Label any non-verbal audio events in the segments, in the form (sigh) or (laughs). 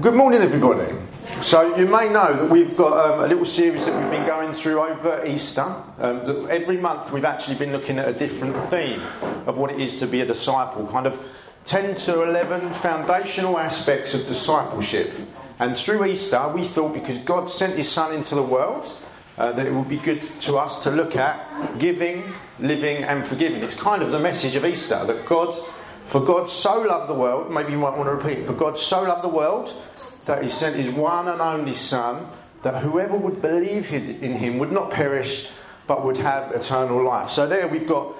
Good morning, everybody. So, you may know that we've got um, a little series that we've been going through over Easter. Um, every month, we've actually been looking at a different theme of what it is to be a disciple, kind of 10 to 11 foundational aspects of discipleship. And through Easter, we thought because God sent His Son into the world, uh, that it would be good to us to look at giving, living, and forgiving. It's kind of the message of Easter that God for God so loved the world, maybe you might want to repeat it. For God so loved the world that he sent his one and only Son, that whoever would believe in him would not perish, but would have eternal life. So there we've got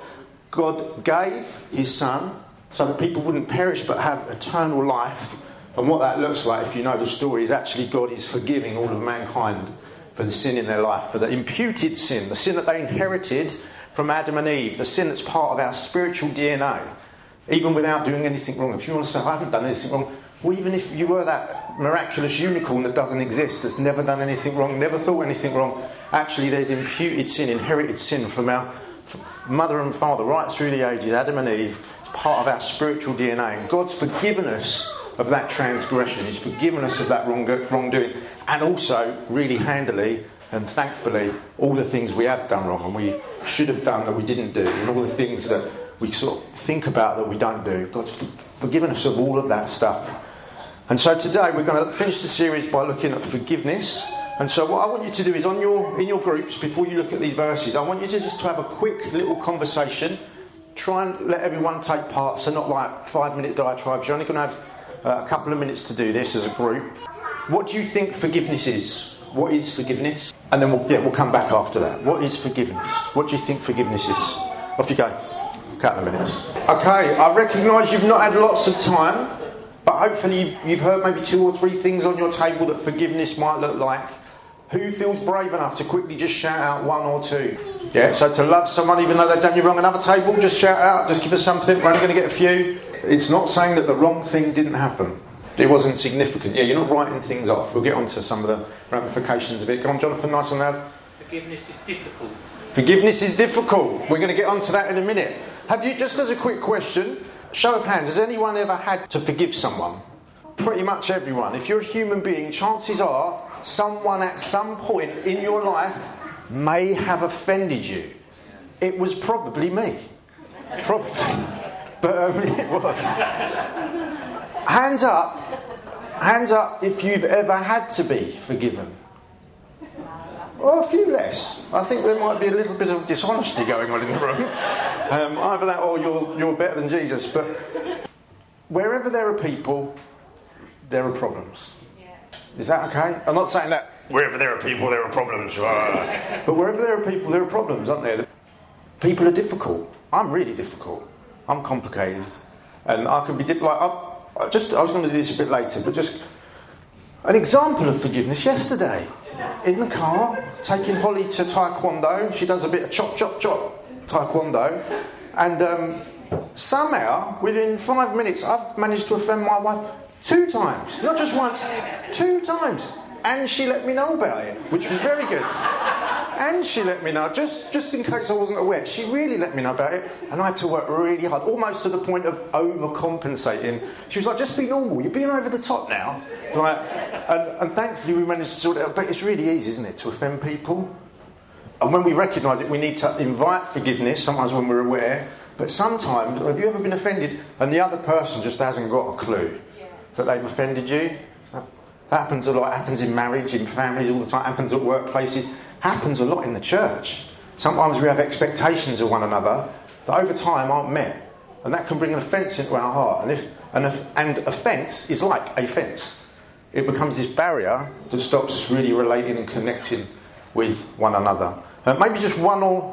God gave his Son so that people wouldn't perish but have eternal life. And what that looks like, if you know the story, is actually God is forgiving all of mankind for the sin in their life, for the imputed sin, the sin that they inherited from Adam and Eve, the sin that's part of our spiritual DNA even without doing anything wrong. If you want to say, I haven't done anything wrong, well, even if you were that miraculous unicorn that doesn't exist, that's never done anything wrong, never thought anything wrong, actually, there's imputed sin, inherited sin from our mother and father right through the ages, Adam and Eve. It's part of our spiritual DNA. And God's forgiven us of that transgression, He's forgiven us of that wrong, wrongdoing, and also, really handily, and thankfully, all the things we have done wrong and we should have done that we didn't do, and all the things that we sort of think about that we don't do. God's forgiven us of all of that stuff. And so today we're going to finish the series by looking at forgiveness. And so what I want you to do is on your in your groups before you look at these verses, I want you to just to have a quick little conversation. Try and let everyone take part. So not like five minute diatribes. You're only going to have uh, a couple of minutes to do this as a group. What do you think forgiveness is? What is forgiveness? And then we'll, yeah, we'll come back after that. What is forgiveness? What do you think forgiveness is? Off you go couple of minutes. Okay, I recognise you've not had lots of time, but hopefully you've, you've heard maybe two or three things on your table that forgiveness might look like. Who feels brave enough to quickly just shout out one or two? Yeah, so to love someone even though they've done you wrong, another table, just shout out, just give us something. We're only going to get a few. It's not saying that the wrong thing didn't happen. It wasn't significant. Yeah, you're not writing things off. We'll get on to some of the ramifications of it. Come on, Jonathan, nice and loud. Forgiveness is difficult. Forgiveness is difficult. We're going to get on to that in a minute. Have you, just as a quick question, show of hands, has anyone ever had to forgive someone? Pretty much everyone. If you're a human being, chances are someone at some point in your life may have offended you. It was probably me. Probably. But um, it was. Hands up. Hands up if you've ever had to be forgiven. Well, a few less. I think there might be a little bit of dishonesty going on in the room. (laughs) Um, either that or you're, you're better than Jesus. But wherever there are people, there are problems. Is that okay? I'm not saying that wherever there are people, there are problems. (laughs) but wherever there are people, there are problems, aren't there? People are difficult. I'm really difficult. I'm complicated. And I can be difficult. Like, I, just, I was going to do this a bit later, but just an example of forgiveness yesterday in the car, taking Holly to Taekwondo. She does a bit of chop, chop, chop Taekwondo. And um, somehow, within five minutes, I've managed to offend my wife two times. Not just once, two times. And she let me know about it, which was very good. And she let me know, just, just in case I wasn't aware. She really let me know about it, and I had to work really hard, almost to the point of overcompensating. She was like, just be normal, you're being over the top now. Like, and, and thankfully we managed to sort it out. But it's really easy, isn't it, to offend people? And when we recognise it, we need to invite forgiveness, sometimes when we're aware. But sometimes, have you ever been offended and the other person just hasn't got a clue that they've offended you? Happens a lot. Happens in marriage, in families all the time. Happens at workplaces. Happens a lot in the church. Sometimes we have expectations of one another that over time aren't met, and that can bring an offence into our heart. And if and, and offence is like a fence. It becomes this barrier that stops us really relating and connecting with one another. Uh, maybe just one or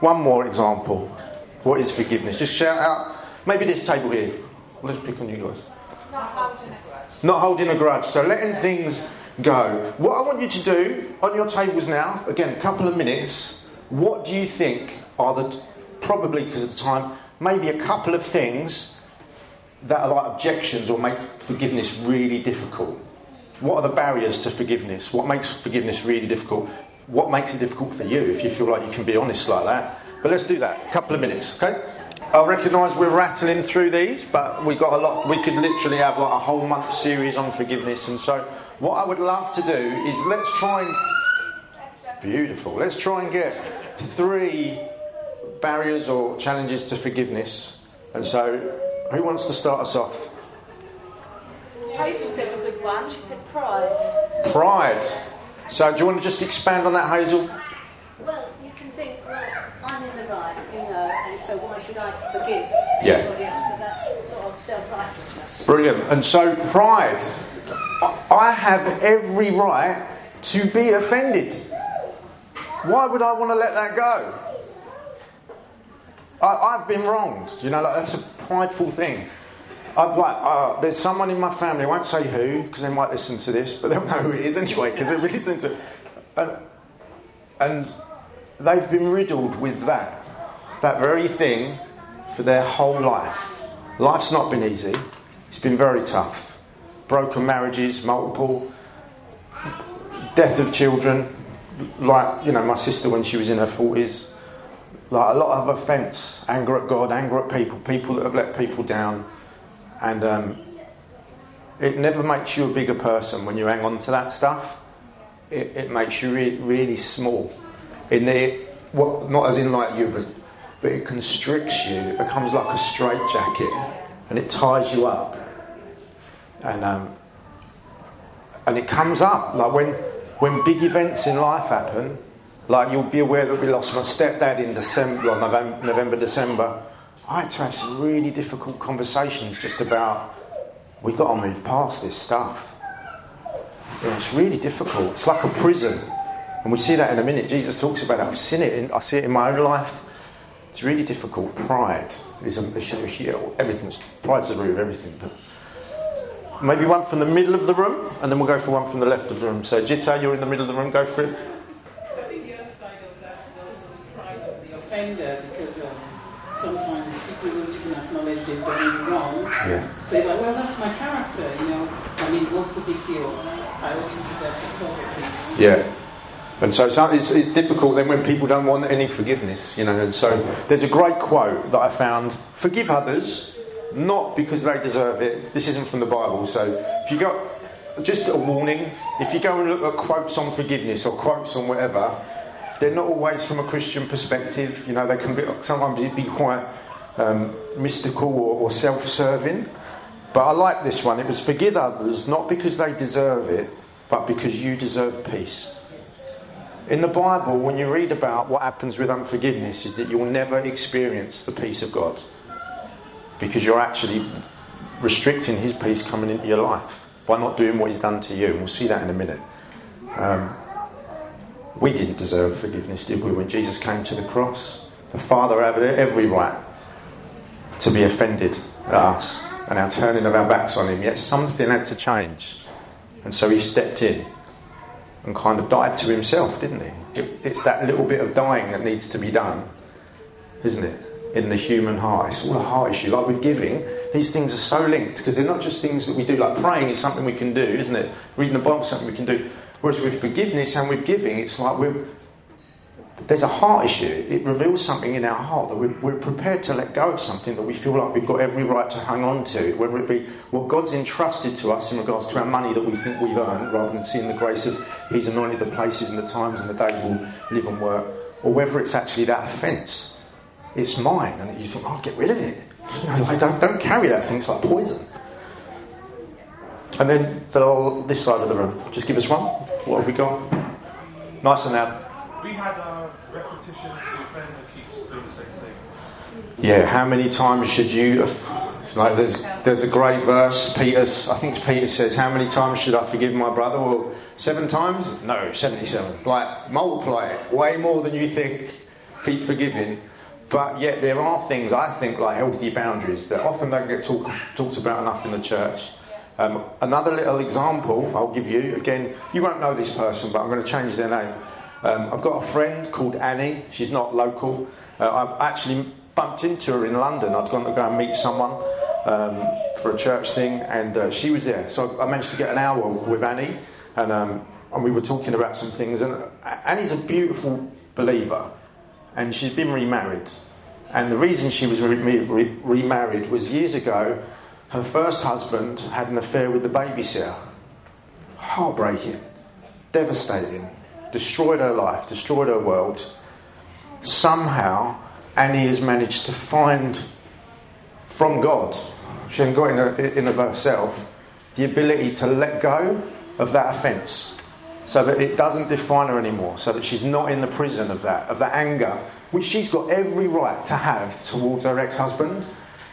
one more example. What is forgiveness? Just shout out. Maybe this table here. Let's pick on you guys. Not holding a grudge. So letting things go. What I want you to do on your tables now, again, a couple of minutes, what do you think are the, probably because of the time, maybe a couple of things that are like objections or make forgiveness really difficult? What are the barriers to forgiveness? What makes forgiveness really difficult? What makes it difficult for you if you feel like you can be honest like that? But let's do that. A couple of minutes, okay? I recognise we're rattling through these, but we've got a lot. We could literally have like a whole month series on forgiveness, and so what I would love to do is let's try and beautiful. Let's try and get three barriers or challenges to forgiveness. And so, who wants to start us off? Hazel said a good one. She said pride. Pride. So, do you want to just expand on that, Hazel? Well, you can think, well, I'm in the right, you know, and so why should I forgive Yeah. anybody else? But that's sort of self-righteousness. Brilliant. And so, pride. I- have every right to be offended. Why would I want to let that go? I, I've been wronged. You know, like, that's a prideful thing. I'd like, uh, there's someone in my family, I won't say who, because they might listen to this, but they'll know who it is anyway, because they'll be listening to it. And, and they've been riddled with that, that very thing for their whole life. Life's not been easy, it's been very tough. Broken marriages, multiple, death of children, like, you know, my sister when she was in her 40s, like a lot of offence, anger at God, anger at people, people that have let people down. And um, it never makes you a bigger person when you hang on to that stuff. It, it makes you re- really small. In the, what, not as in like you, but, but it constricts you. It becomes like a straitjacket and it ties you up. And, um, and it comes up. Like when, when big events in life happen, like you'll be aware that we lost my stepdad in December, well, November, November, December. I had to have some really difficult conversations just about we've got to move past this stuff. You know, it's really difficult. It's like a prison, and we see that in a minute. Jesus talks about it. I've seen it. In, I see it in my own life. It's really difficult. Pride is a, here everything's pride's the root of everything. But maybe one from the middle of the room, and then we'll go for one from the left of the room. So, Jita, you're in the middle of the room. Go for it. I think the other side of that is also the pride of the offender because um, sometimes people won't even acknowledge they've done it wrong. Yeah. Say like, well, that's my character, you know. I mean, what's the big deal? I only do that because of this. Yeah. And so it's, it's, difficult then when people don't want any forgiveness, you know. And so there's a great quote that I found forgive others, not because they deserve it. This isn't from the Bible. So if you go, just a warning, if you go and look at quotes on forgiveness or quotes on whatever, they're not always from a Christian perspective. You know, they can be, sometimes be quite um, mystical or, or self serving. But I like this one. It was forgive others, not because they deserve it, but because you deserve peace. In the Bible, when you read about what happens with unforgiveness, is that you'll never experience the peace of God because you're actually restricting His peace coming into your life by not doing what He's done to you. And we'll see that in a minute. Um, we didn't deserve forgiveness, did we, when Jesus came to the cross? The Father had every right to be offended at us and our turning of our backs on Him, yet something had to change. And so He stepped in and kind of died to himself, didn't he? It, it's that little bit of dying that needs to be done, isn't it? In the human heart. It's all a heart issue. Like with giving, these things are so linked because they're not just things that we do. Like praying is something we can do, isn't it? Reading the Bible is something we can do. Whereas with forgiveness and with giving, it's like we're, there's a heart issue. It reveals something in our heart that we're, we're prepared to let go of something that we feel like we've got every right to hang on to, whether it be what God's entrusted to us in regards to our money that we think we've earned, rather than seeing the grace of He's anointed the places and the times and the days we'll live and work, or whether it's actually that offence. It's mine, and you think, oh, get rid of it. You know, don't, don't carry that thing, it's like poison. And then the, this side of the room, just give us one. What have we got? Nice and loud. We had a repetition of the offender keeps doing the same thing. Yeah, how many times should you? Like, there's there's a great verse. Peter, I think Peter says, "How many times should I forgive my brother?" Well, seven times? No, seventy-seven. Like multiply it, way more than you think. Keep forgiving, but yet there are things I think like healthy boundaries that often don't get talk, talked about enough in the church. Um, another little example I'll give you. Again, you won't know this person, but I'm going to change their name. Um, I've got a friend called Annie. She's not local. Uh, I've actually bumped into her in London. I'd gone to go and meet someone um, for a church thing, and uh, she was there. So I managed to get an hour with Annie, and, um, and we were talking about some things. And Annie's a beautiful believer, and she's been remarried. And the reason she was re- re- remarried was years ago, her first husband had an affair with the babysitter. Heartbreaking, devastating, destroyed her life, destroyed her world. Somehow, Annie has managed to find from God, she hasn't got in, in of herself, the ability to let go of that offence so that it doesn't define her anymore, so that she's not in the prison of that, of that anger, which she's got every right to have towards her ex husband.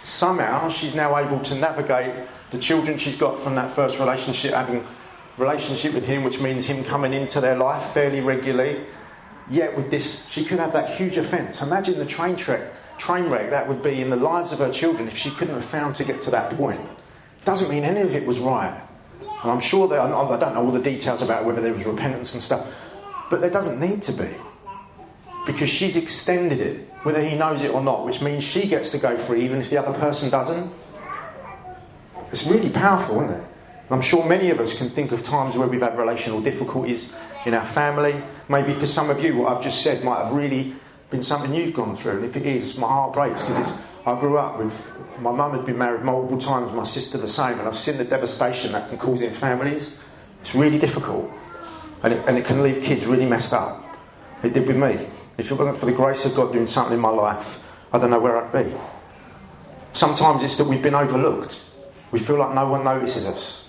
Somehow she's now able to navigate the children she's got from that first relationship, having relationship with him, which means him coming into their life fairly regularly. Yet with this, she could have that huge offence. Imagine the train trek, train wreck that would be in the lives of her children if she couldn't have found to get to that point. Doesn't mean any of it was right. And I'm sure that, I don't know all the details about whether there was repentance and stuff, but there doesn't need to be. Because she's extended it, whether he knows it or not, which means she gets to go free even if the other person doesn't. It's really powerful, isn't it? I'm sure many of us can think of times where we've had relational difficulties in our family. Maybe for some of you, what I've just said might have really been something you've gone through. And if it is, my heart breaks because I grew up with my mum had been married multiple times, my sister the same, and I've seen the devastation that can cause in families. It's really difficult, and it, and it can leave kids really messed up. It did with me. If it wasn't for the grace of God doing something in my life, I don't know where I'd be. Sometimes it's that we've been overlooked. We feel like no one notices us.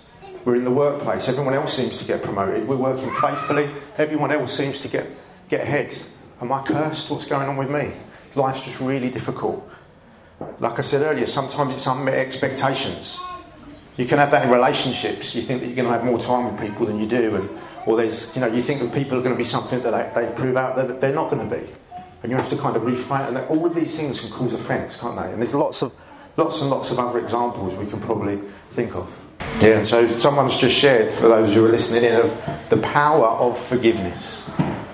We're in the workplace, everyone else seems to get promoted. We're working faithfully, everyone else seems to get, get ahead. Am I cursed? What's going on with me? Life's just really difficult. Like I said earlier, sometimes it's unmet expectations. You can have that in relationships. You think that you're going to have more time with people than you do, and or there's, you know, you think that people are going to be something that they, they prove out that they're not going to be, and you have to kind of reframe. And all of these things can cause offence, can't they? And there's lots of, lots and lots of other examples we can probably think of. Yeah, and so someone's just shared for those who are listening in of the power of forgiveness.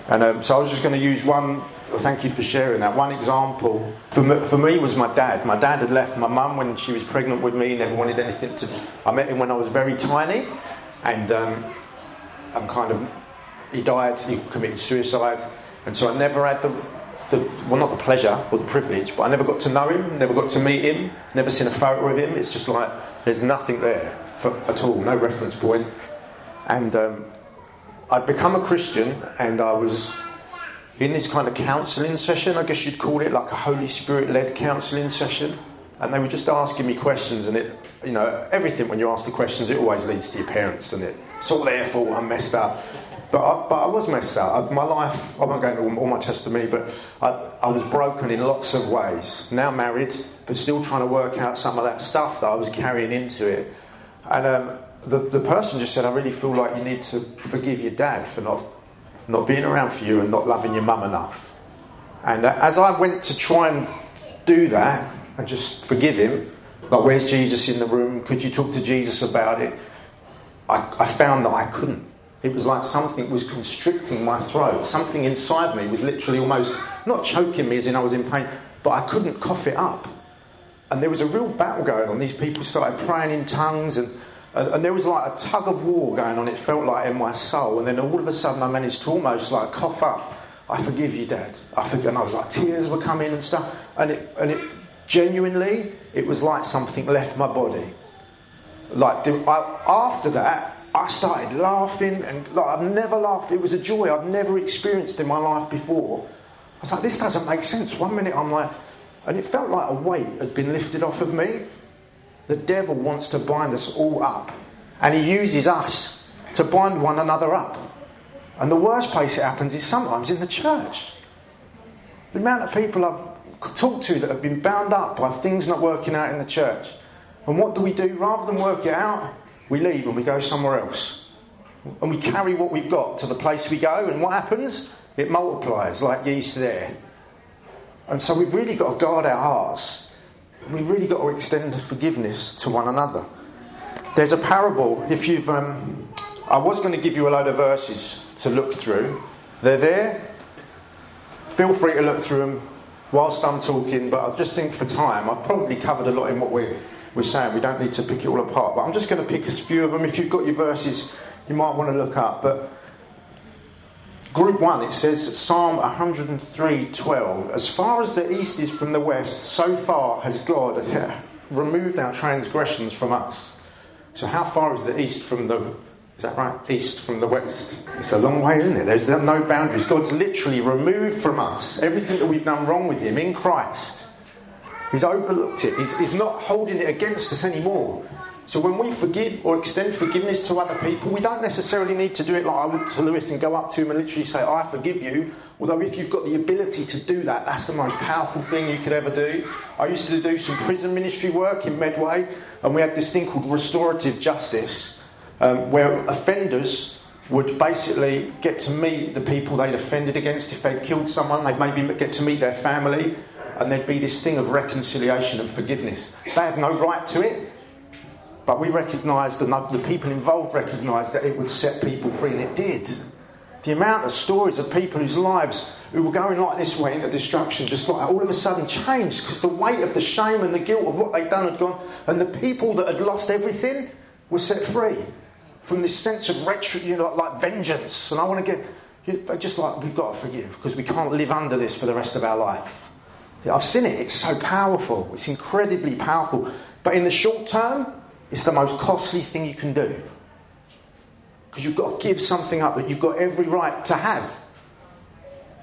And um, so I was just going to use one thank you for sharing that. One example for me, for me was my dad. My dad had left my mum when she was pregnant with me, never wanted anything to. I met him when I was very tiny, and um, I'm kind of. He died, he committed suicide, and so I never had the, the. Well, not the pleasure or the privilege, but I never got to know him, never got to meet him, never seen a photo of him. It's just like there's nothing there for, at all, no reference point. And um, I'd become a Christian, and I was in this kind of counselling session, I guess you'd call it like a Holy Spirit led counselling session. And they were just asking me questions, and it, you know, everything when you ask the questions, it always leads to your parents, doesn't it? It's all their fault, I'm messed up. But I, but I was messed up. I, my life, I won't go into all, all my testimony, but I, I was broken in lots of ways. Now married, but still trying to work out some of that stuff that I was carrying into it. And um, the, the person just said, I really feel like you need to forgive your dad for not not being around for you and not loving your mum enough. And uh, as I went to try and do that and just forgive him, like, where's Jesus in the room? Could you talk to Jesus about it? I, I found that I couldn't. It was like something was constricting my throat. Something inside me was literally almost not choking me as in I was in pain, but I couldn't cough it up. And there was a real battle going on. These people started praying in tongues and and, and, there was like a tug of war going on, it felt like in my soul. And then all of a sudden I managed to almost like cough up, I forgive you, Dad. I forgive, and I was like, tears were coming and stuff. And it, and it genuinely, it was like something left my body. Like I, after that, I started laughing, and like, I've never laughed. It was a joy I've never experienced in my life before. I was like, this doesn't make sense. One minute I'm like, and it felt like a weight had been lifted off of me. The devil wants to bind us all up, and he uses us to bind one another up. And the worst place it happens is sometimes in the church. The amount of people I've talked to that have been bound up by things not working out in the church. And what do we do? Rather than work it out, we leave and we go somewhere else. And we carry what we've got to the place we go, and what happens? It multiplies like yeast there. And so we've really got to guard our hearts we've really got to extend forgiveness to one another. There's a parable, if you've. Um, I was going to give you a load of verses to look through. They're there. Feel free to look through them whilst I'm talking, but I just think for time, I've probably covered a lot in what we're, we're saying. We don't need to pick it all apart, but I'm just going to pick a few of them. If you've got your verses, you might want to look up. But Group 1, it says Psalm 103:12. As far as the east is from the west, so far has God removed our transgressions from us. So, how far is the east from the is that right? East from the west. It's a long way, isn't it? There's no boundaries. God's literally removed from us everything that we've done wrong with Him in Christ. He's overlooked it. He's, he's not holding it against us anymore. So when we forgive or extend forgiveness to other people, we don't necessarily need to do it like I would to Lewis and go up to him and literally say, I forgive you. Although if you've got the ability to do that, that's the most powerful thing you could ever do. I used to do some prison ministry work in Medway, and we had this thing called restorative justice, um, where offenders would basically get to meet the people they'd offended against. If they'd killed someone, they'd maybe get to meet their family, and there'd be this thing of reconciliation and forgiveness. They had no right to it. But we recognised, and the people involved recognised that it would set people free, and it did. The amount of stories of people whose lives who were going like this way into destruction, just like all of a sudden changed because the weight of the shame and the guilt of what they'd done had gone, and the people that had lost everything were set free from this sense of retro, you know, like vengeance. And I want to get, you know, just like we've got to forgive because we can't live under this for the rest of our life. I've seen it. It's so powerful. It's incredibly powerful. But in the short term, it's the most costly thing you can do. Because you've got to give something up that you've got every right to have.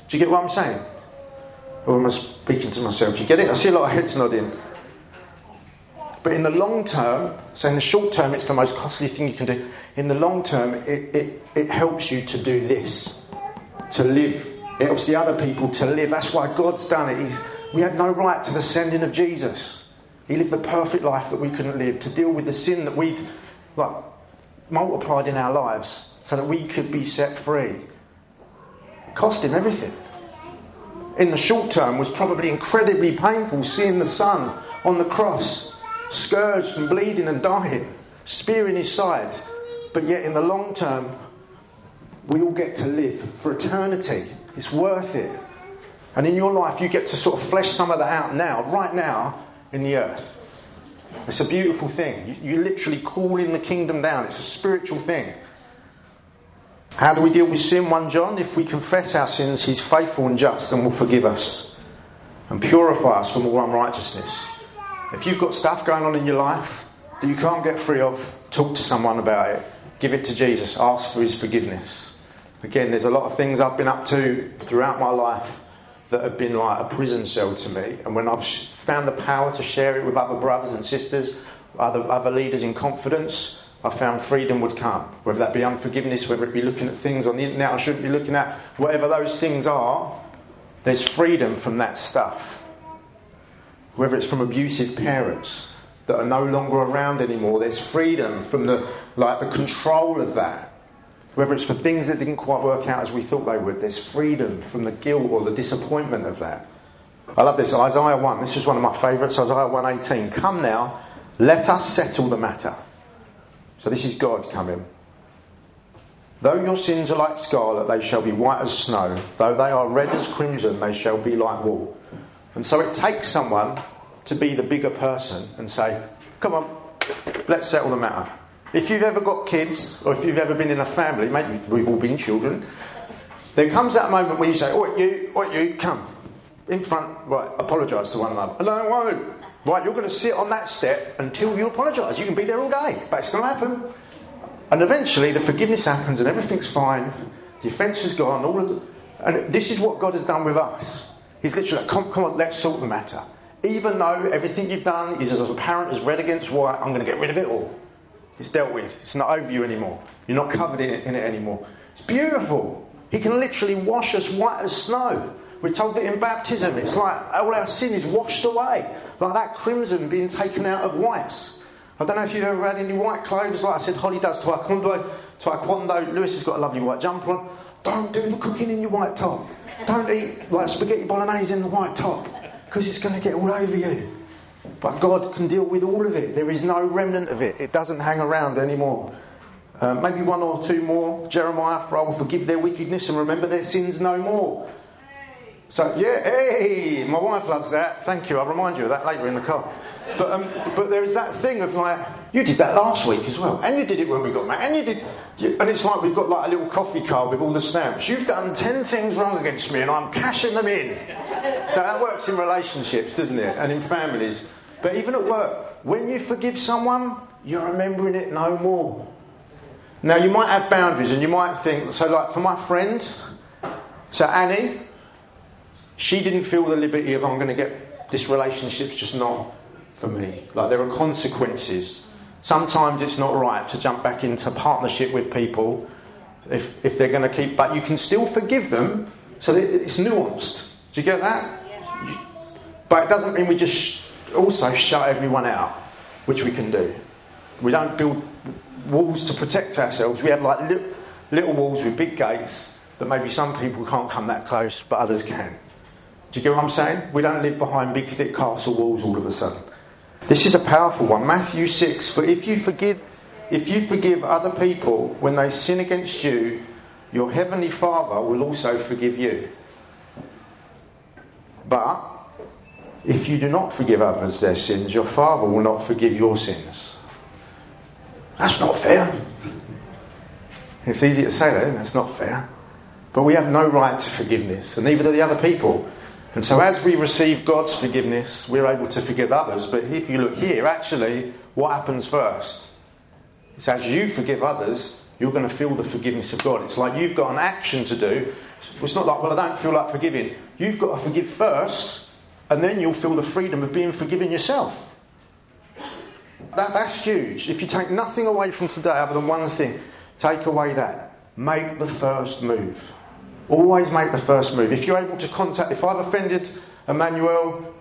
Do you get what I'm saying? Or am I speaking to myself? You get it? I see a lot of heads nodding. But in the long term, so in the short term, it's the most costly thing you can do. In the long term, it, it, it helps you to do this, to live. It helps the other people to live. That's why God's done it. He's, we had no right to the sending of Jesus. He lived the perfect life that we couldn't live, to deal with the sin that we'd like, multiplied in our lives so that we could be set free. It cost him everything. In the short term was probably incredibly painful seeing the son on the cross, scourged and bleeding and dying, spear in his side. But yet in the long term, we all get to live for eternity. It's worth it. And in your life, you get to sort of flesh some of that out now, right now, in the earth. It's a beautiful thing. You, you literally calling the kingdom down. It's a spiritual thing. How do we deal with sin? 1 John, if we confess our sins, he's faithful and just and will forgive us and purify us from all unrighteousness. If you've got stuff going on in your life that you can't get free of, talk to someone about it. Give it to Jesus. Ask for his forgiveness. Again, there's a lot of things I've been up to throughout my life that have been like a prison cell to me. And when I've found the power to share it with other brothers and sisters, other, other leaders in confidence, I found freedom would come. Whether that be unforgiveness, whether it be looking at things on the internet I shouldn't be looking at, whatever those things are, there's freedom from that stuff. Whether it's from abusive parents that are no longer around anymore, there's freedom from the like the control of that whether it's for things that didn't quite work out as we thought they would, there's freedom from the guilt or the disappointment of that. I love this. Isaiah 1, this is one of my favourites, Isaiah 118. Come now, let us settle the matter. So this is God coming. Though your sins are like scarlet, they shall be white as snow. Though they are red as crimson, they shall be like wool. And so it takes someone to be the bigger person and say, Come on, let's settle the matter. If you've ever got kids, or if you've ever been in a family, maybe we've all been children, there comes that moment where you say, Oh, you, oh, you, come. In front, right, apologise to one another. And I won't. Right, you're going to sit on that step until you apologise. You can be there all day, but it's going to happen. And eventually the forgiveness happens and everything's fine. The offence is gone. All of the, and this is what God has done with us. He's literally like, come, come on, let's sort the matter. Even though everything you've done is as apparent as red against white, I'm going to get rid of it all. It's dealt with. It's not over you anymore. You're not covered in it, in it anymore. It's beautiful. He can literally wash us white as snow. We're told that in baptism, it's like all our sin is washed away, like that crimson being taken out of whites. I don't know if you've ever had any white clothes, like I said, Holly does taekwondo. Taekwondo, Lewis has got a lovely white jumper on. Don't do the cooking in your white top. Don't eat like spaghetti bolognese in the white top, because it's going to get all over you. But God can deal with all of it. There is no remnant of it. It doesn't hang around anymore. Uh, maybe one or two more. Jeremiah, for I will forgive their wickedness and remember their sins no more. So, yeah, hey, my wife loves that. Thank you. I'll remind you of that later in the car. But, um, but there is that thing of like, You did that last week as well, and you did it when we got married, and you did. You, and it's like we've got like a little coffee card with all the stamps. You've done ten things wrong against me, and I'm cashing them in. So that works in relationships, doesn't it? And in families. But even at work, when you forgive someone, you're remembering it no more. Now you might have boundaries, and you might think. So, like for my friend, so Annie, she didn't feel the liberty of I'm going to get this relationship's just not for me. Like there are consequences. Sometimes it's not right to jump back into partnership with people if, if they're going to keep, but you can still forgive them so it's nuanced. Do you get that? But it doesn't mean we just sh- also shut everyone out, which we can do. We don't build walls to protect ourselves. We have like li- little walls with big gates that maybe some people can't come that close, but others can. Do you get what I'm saying? We don't live behind big, thick castle walls all of a sudden. This is a powerful one. Matthew 6 For if you forgive, if you forgive other people when they sin against you, your heavenly Father will also forgive you. But if you do not forgive others their sins, your Father will not forgive your sins. That's not fair. It's easy to say that, isn't it? It's not fair. But we have no right to forgiveness, and neither do the other people. And so, as we receive God's forgiveness, we're able to forgive others. But if you look here, actually, what happens first? It's as you forgive others, you're going to feel the forgiveness of God. It's like you've got an action to do. It's not like, well, I don't feel like forgiving. You've got to forgive first, and then you'll feel the freedom of being forgiven yourself. That, that's huge. If you take nothing away from today other than one thing, take away that. Make the first move. Always make the first move. If you're able to contact, if I've offended Emmanuel,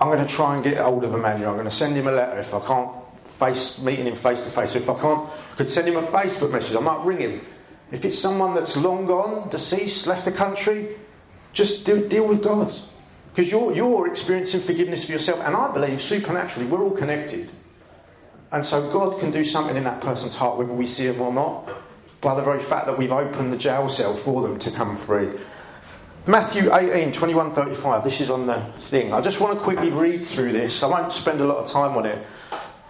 I'm going to try and get hold of Emmanuel. I'm going to send him a letter if I can't face meeting him face to face. If I can't, I could send him a Facebook message. I might ring him. If it's someone that's long gone, deceased, left the country, just do, deal with God. Because you're, you're experiencing forgiveness for yourself. And I believe supernaturally we're all connected. And so God can do something in that person's heart, whether we see it or not, by the very fact that we've opened the jail cell for them to come free. Matthew 18, 21, 35. This is on the thing. I just want to quickly read through this. I won't spend a lot of time on it.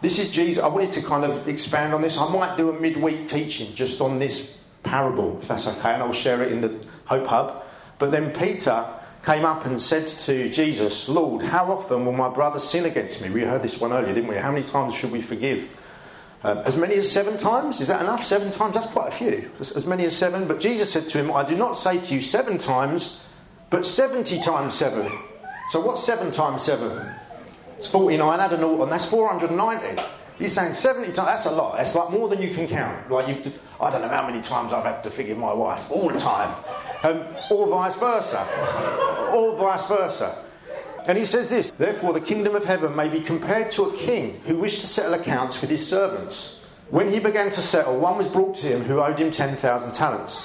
This is Jesus. I wanted to kind of expand on this. I might do a midweek teaching just on this parable, if that's okay, and I'll share it in the Hope Hub. But then Peter came up and said to Jesus, Lord, how often will my brother sin against me? We heard this one earlier, didn't we? How many times should we forgive? Uh, as many as seven times? Is that enough? Seven times? That's quite a few. As, as many as seven. But Jesus said to him, I do not say to you seven times, but 70 times seven. So what's seven times seven? It's 49. Add an naught, and that's 490. He's saying 70 times. That's a lot. That's like more than you can count. Like you, I don't know how many times I've had to forgive my wife. All the time. Um, or vice versa. Or vice versa. And he says this Therefore, the kingdom of heaven may be compared to a king who wished to settle accounts with his servants. When he began to settle, one was brought to him who owed him 10,000 talents.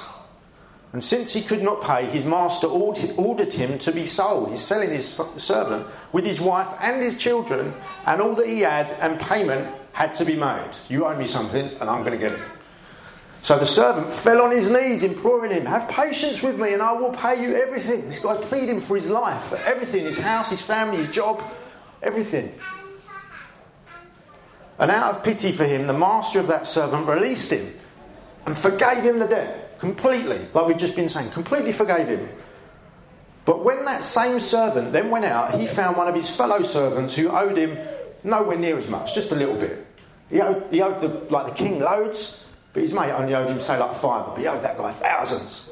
And since he could not pay, his master ordered him to be sold. He's selling his servant with his wife and his children and all that he had, and payment had to be made. You owe me something, and I'm going to get it. So the servant fell on his knees, imploring him, Have patience with me, and I will pay you everything. This guy's pleading for his life, for everything his house, his family, his job, everything. And out of pity for him, the master of that servant released him and forgave him the debt completely, like we've just been saying, completely forgave him. But when that same servant then went out, he found one of his fellow servants who owed him nowhere near as much, just a little bit. He owed, he owed the, like the king loads, but his mate only owed him, say, like five, but he owed that guy thousands.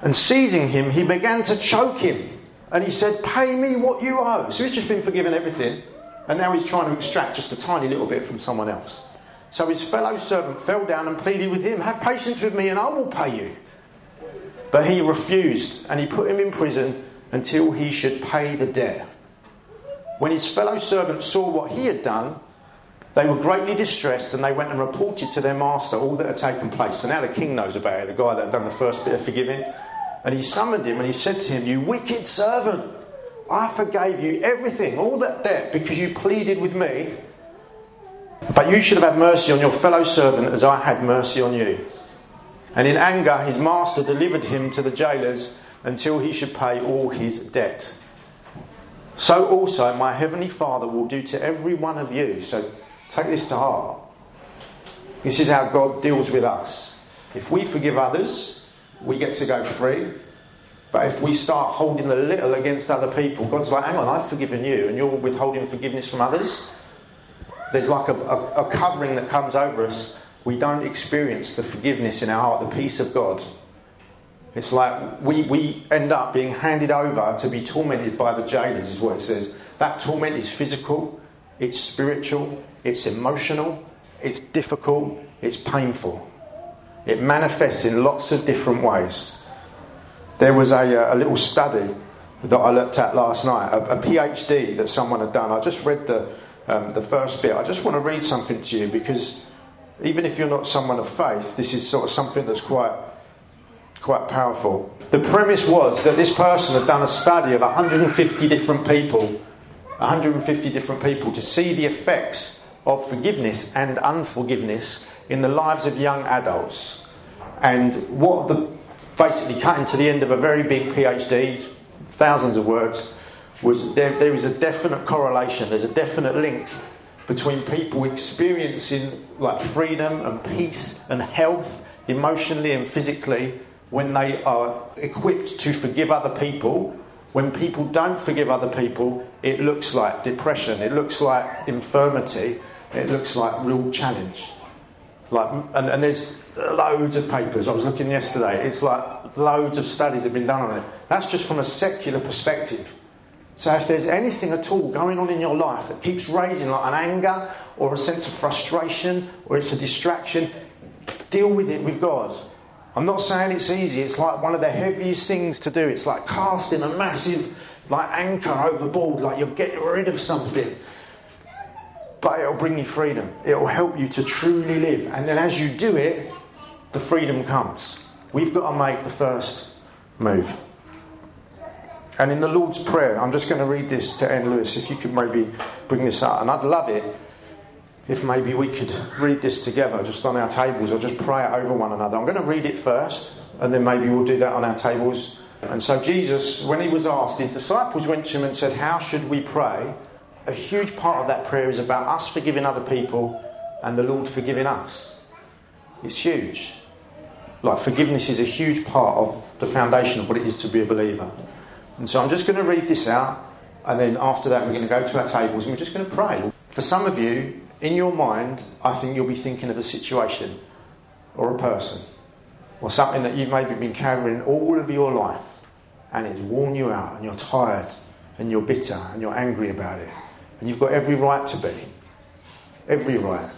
And seizing him, he began to choke him. And he said, Pay me what you owe. So he's just been forgiven everything, and now he's trying to extract just a tiny little bit from someone else. So his fellow servant fell down and pleaded with him, Have patience with me, and I will pay you. But he refused, and he put him in prison until he should pay the debt. When his fellow servant saw what he had done, they were greatly distressed and they went and reported to their master all that had taken place. So now the king knows about it, the guy that had done the first bit of forgiving. And he summoned him and he said to him, You wicked servant, I forgave you everything, all that debt, because you pleaded with me. But you should have had mercy on your fellow servant as I had mercy on you. And in anger, his master delivered him to the jailers until he should pay all his debt. So also my heavenly Father will do to every one of you. So Take this to heart. This is how God deals with us. If we forgive others, we get to go free. But if we start holding the little against other people, God's like, hang on, I've forgiven you, and you're withholding forgiveness from others. There's like a, a, a covering that comes over us. We don't experience the forgiveness in our heart, the peace of God. It's like we, we end up being handed over to be tormented by the jailers, is what it says. That torment is physical, it's spiritual, it's emotional, it's difficult, it's painful. It manifests in lots of different ways. There was a, uh, a little study that I looked at last night, a, a PhD that someone had done. I just read the, um, the first bit. I just want to read something to you because even if you're not someone of faith, this is sort of something that's quite, quite powerful. The premise was that this person had done a study of 150 different people, 150 different people, to see the effects of forgiveness and unforgiveness in the lives of young adults. And what the basically cutting to the end of a very big PhD, thousands of words, was there, there is a definite correlation, there's a definite link between people experiencing like freedom and peace and health emotionally and physically when they are equipped to forgive other people. When people don't forgive other people, it looks like depression, it looks like infirmity, it looks like real challenge. Like, and, and there's loads of papers. I was looking yesterday. It's like loads of studies have been done on it. That's just from a secular perspective. So if there's anything at all going on in your life that keeps raising like an anger or a sense of frustration or it's a distraction, deal with it with God. I'm not saying it's easy. It's like one of the heaviest things to do. It's like casting a massive like anchor overboard, like you're getting rid of something but it'll bring you freedom. It'll help you to truly live. And then as you do it, the freedom comes. We've got to make the first move. And in the Lord's Prayer, I'm just going to read this to N. Lewis, if you could maybe bring this up. And I'd love it if maybe we could read this together just on our tables or just pray it over one another. I'm going to read it first, and then maybe we'll do that on our tables. And so, Jesus, when he was asked, his disciples went to him and said, How should we pray? A huge part of that prayer is about us forgiving other people and the Lord forgiving us. It's huge. Like, forgiveness is a huge part of the foundation of what it is to be a believer. And so I'm just going to read this out, and then after that, we're going to go to our tables and we're just going to pray. For some of you, in your mind, I think you'll be thinking of a situation or a person or something that you've maybe been carrying all of your life and it's worn you out and you're tired and you're bitter and you're angry about it. And you've got every right to be. Every right.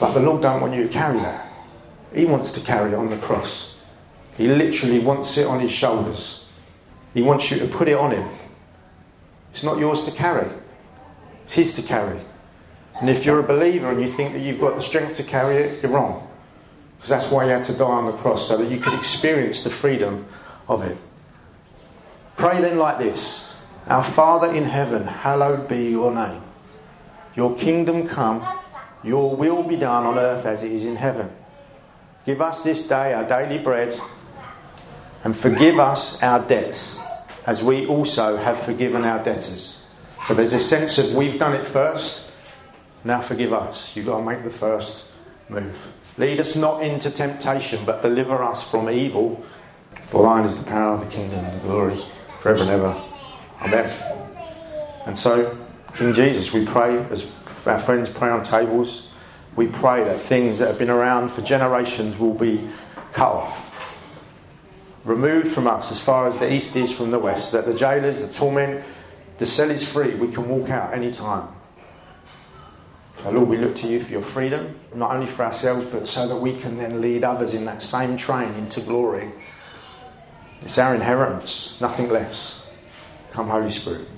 But the Lord don't want you to carry that. He wants to carry it on the cross. He literally wants it on his shoulders. He wants you to put it on him. It's not yours to carry. It's his to carry. And if you're a believer and you think that you've got the strength to carry it, you're wrong. Because that's why he had to die on the cross, so that you could experience the freedom of it. Pray then like this our Father in heaven, hallowed be your name. Your kingdom come, your will be done on earth as it is in heaven. Give us this day our daily bread and forgive us our debts as we also have forgiven our debtors. So there's a sense of we've done it first, now forgive us. You've got to make the first move. Lead us not into temptation, but deliver us from evil. For thine is the power of the kingdom and the glory forever and ever. Amen. And so, King Jesus, we pray as our friends pray on tables, we pray that things that have been around for generations will be cut off, removed from us as far as the east is from the west, that the jailers, the torment, the cell is free, we can walk out any time. So, Lord, we look to you for your freedom, not only for ourselves, but so that we can then lead others in that same train into glory. It's our inheritance, nothing less. Come, Holy Spirit.